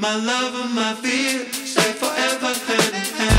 By the ones that said they only loved you more.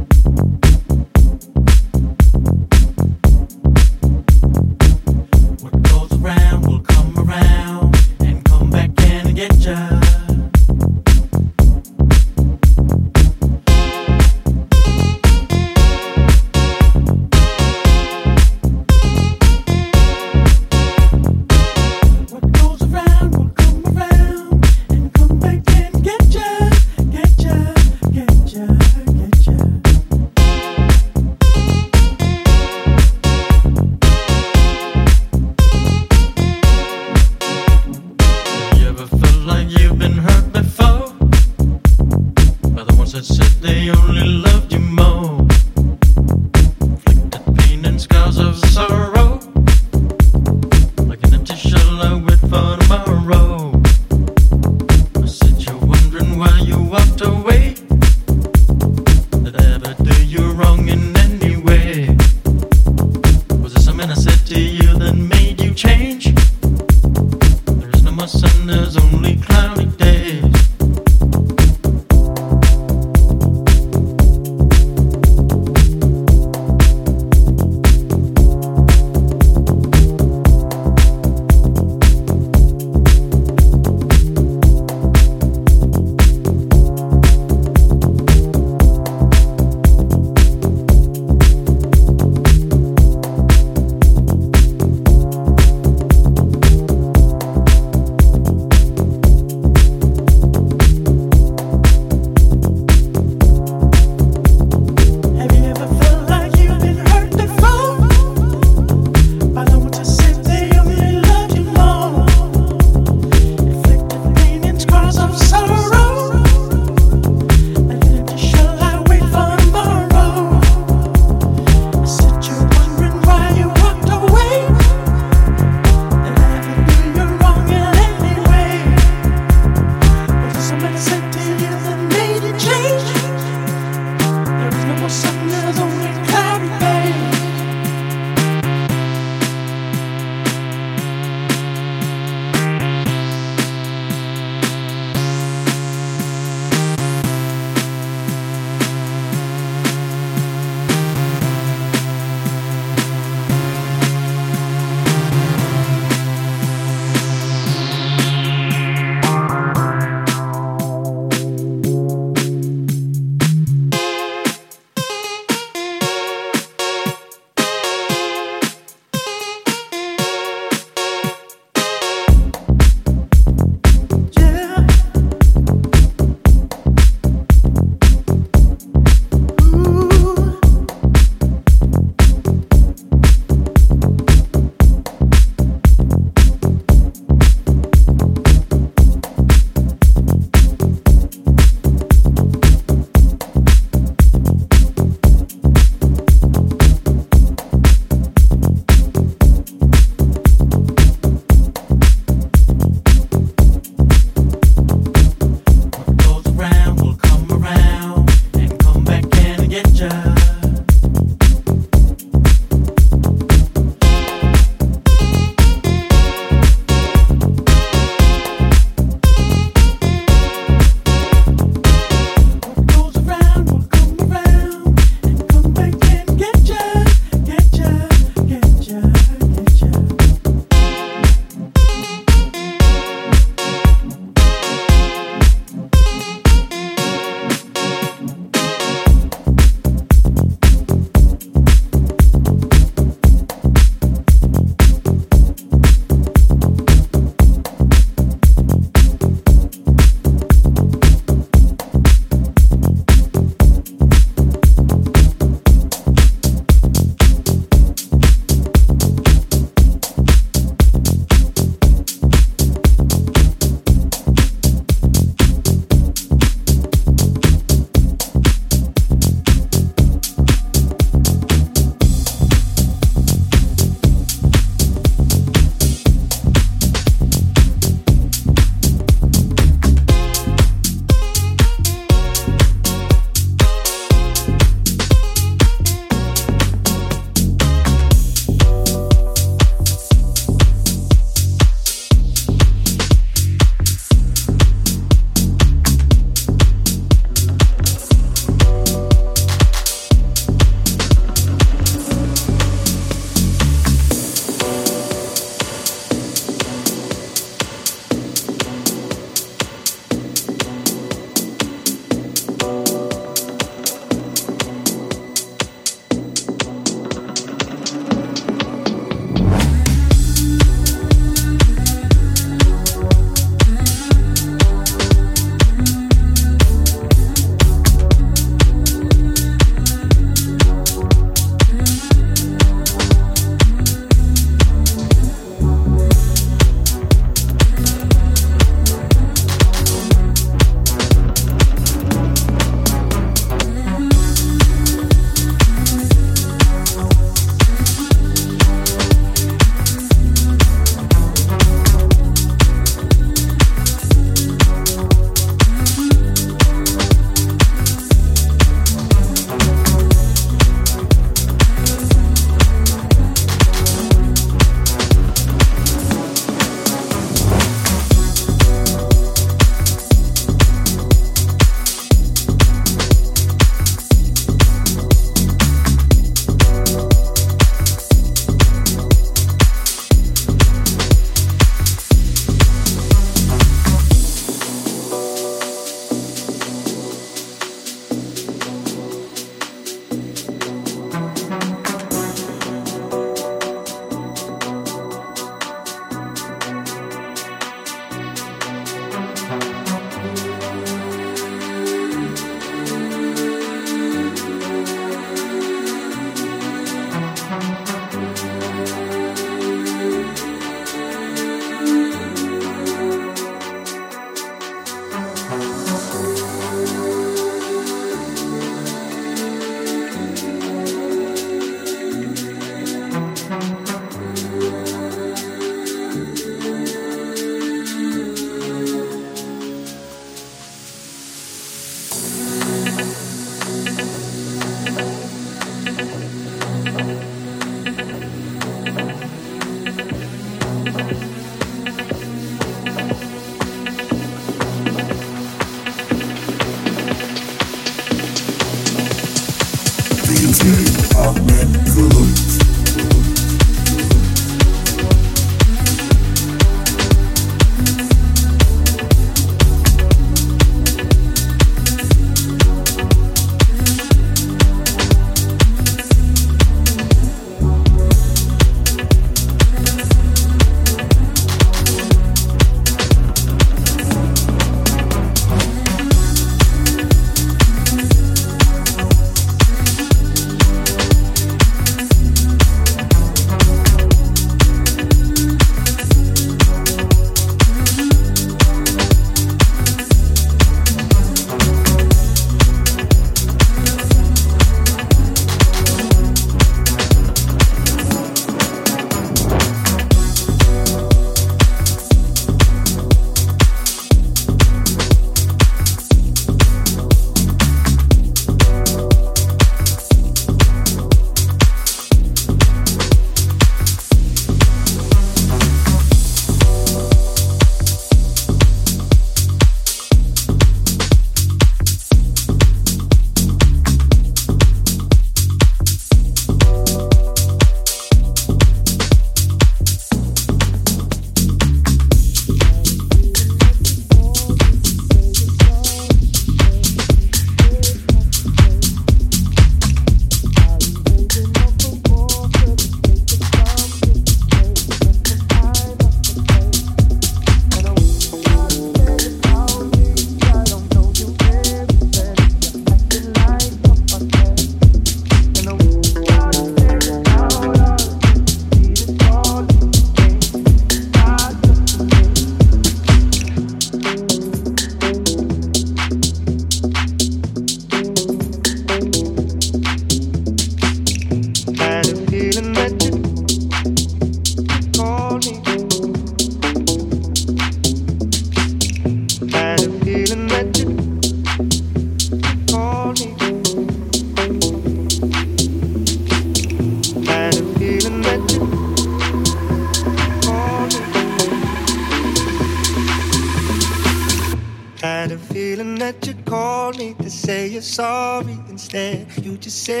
Just said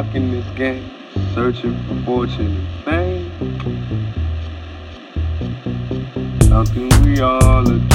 stuck in this game, searching for fortune and fame. something we all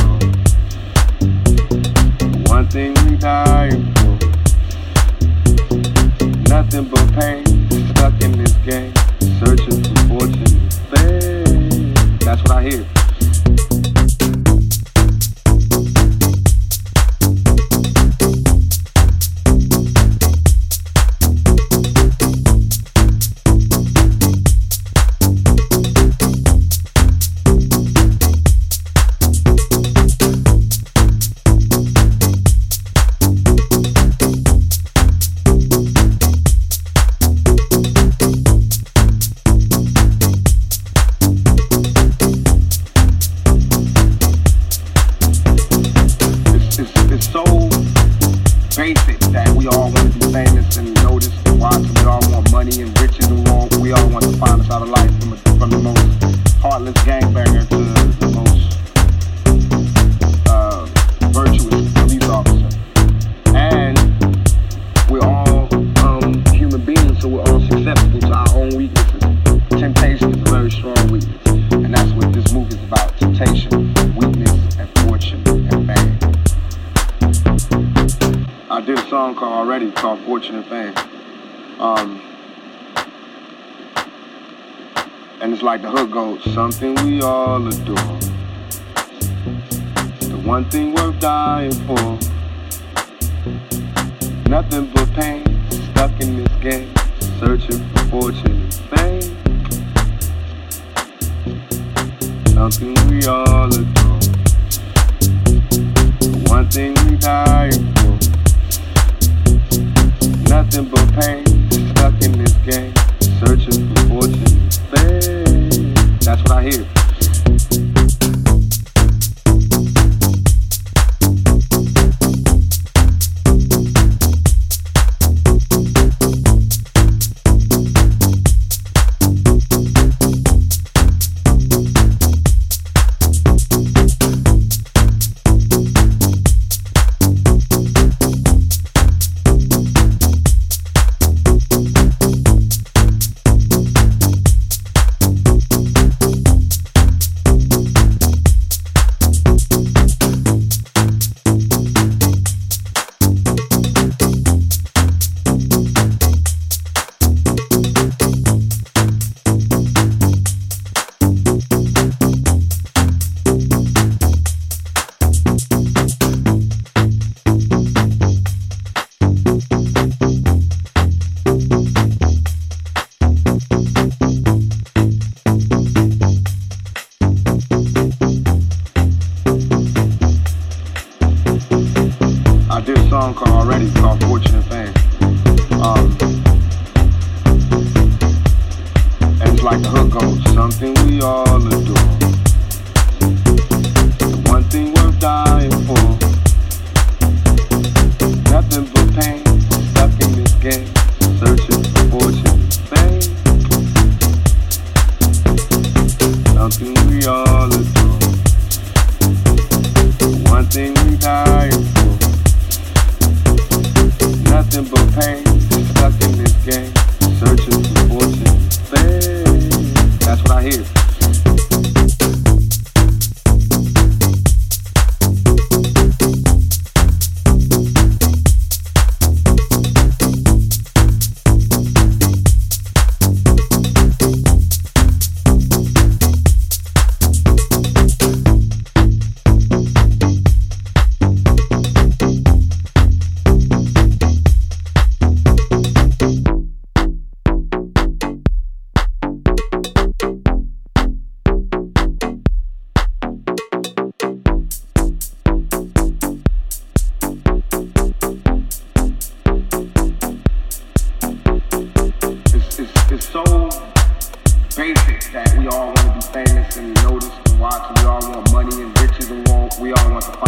we all want the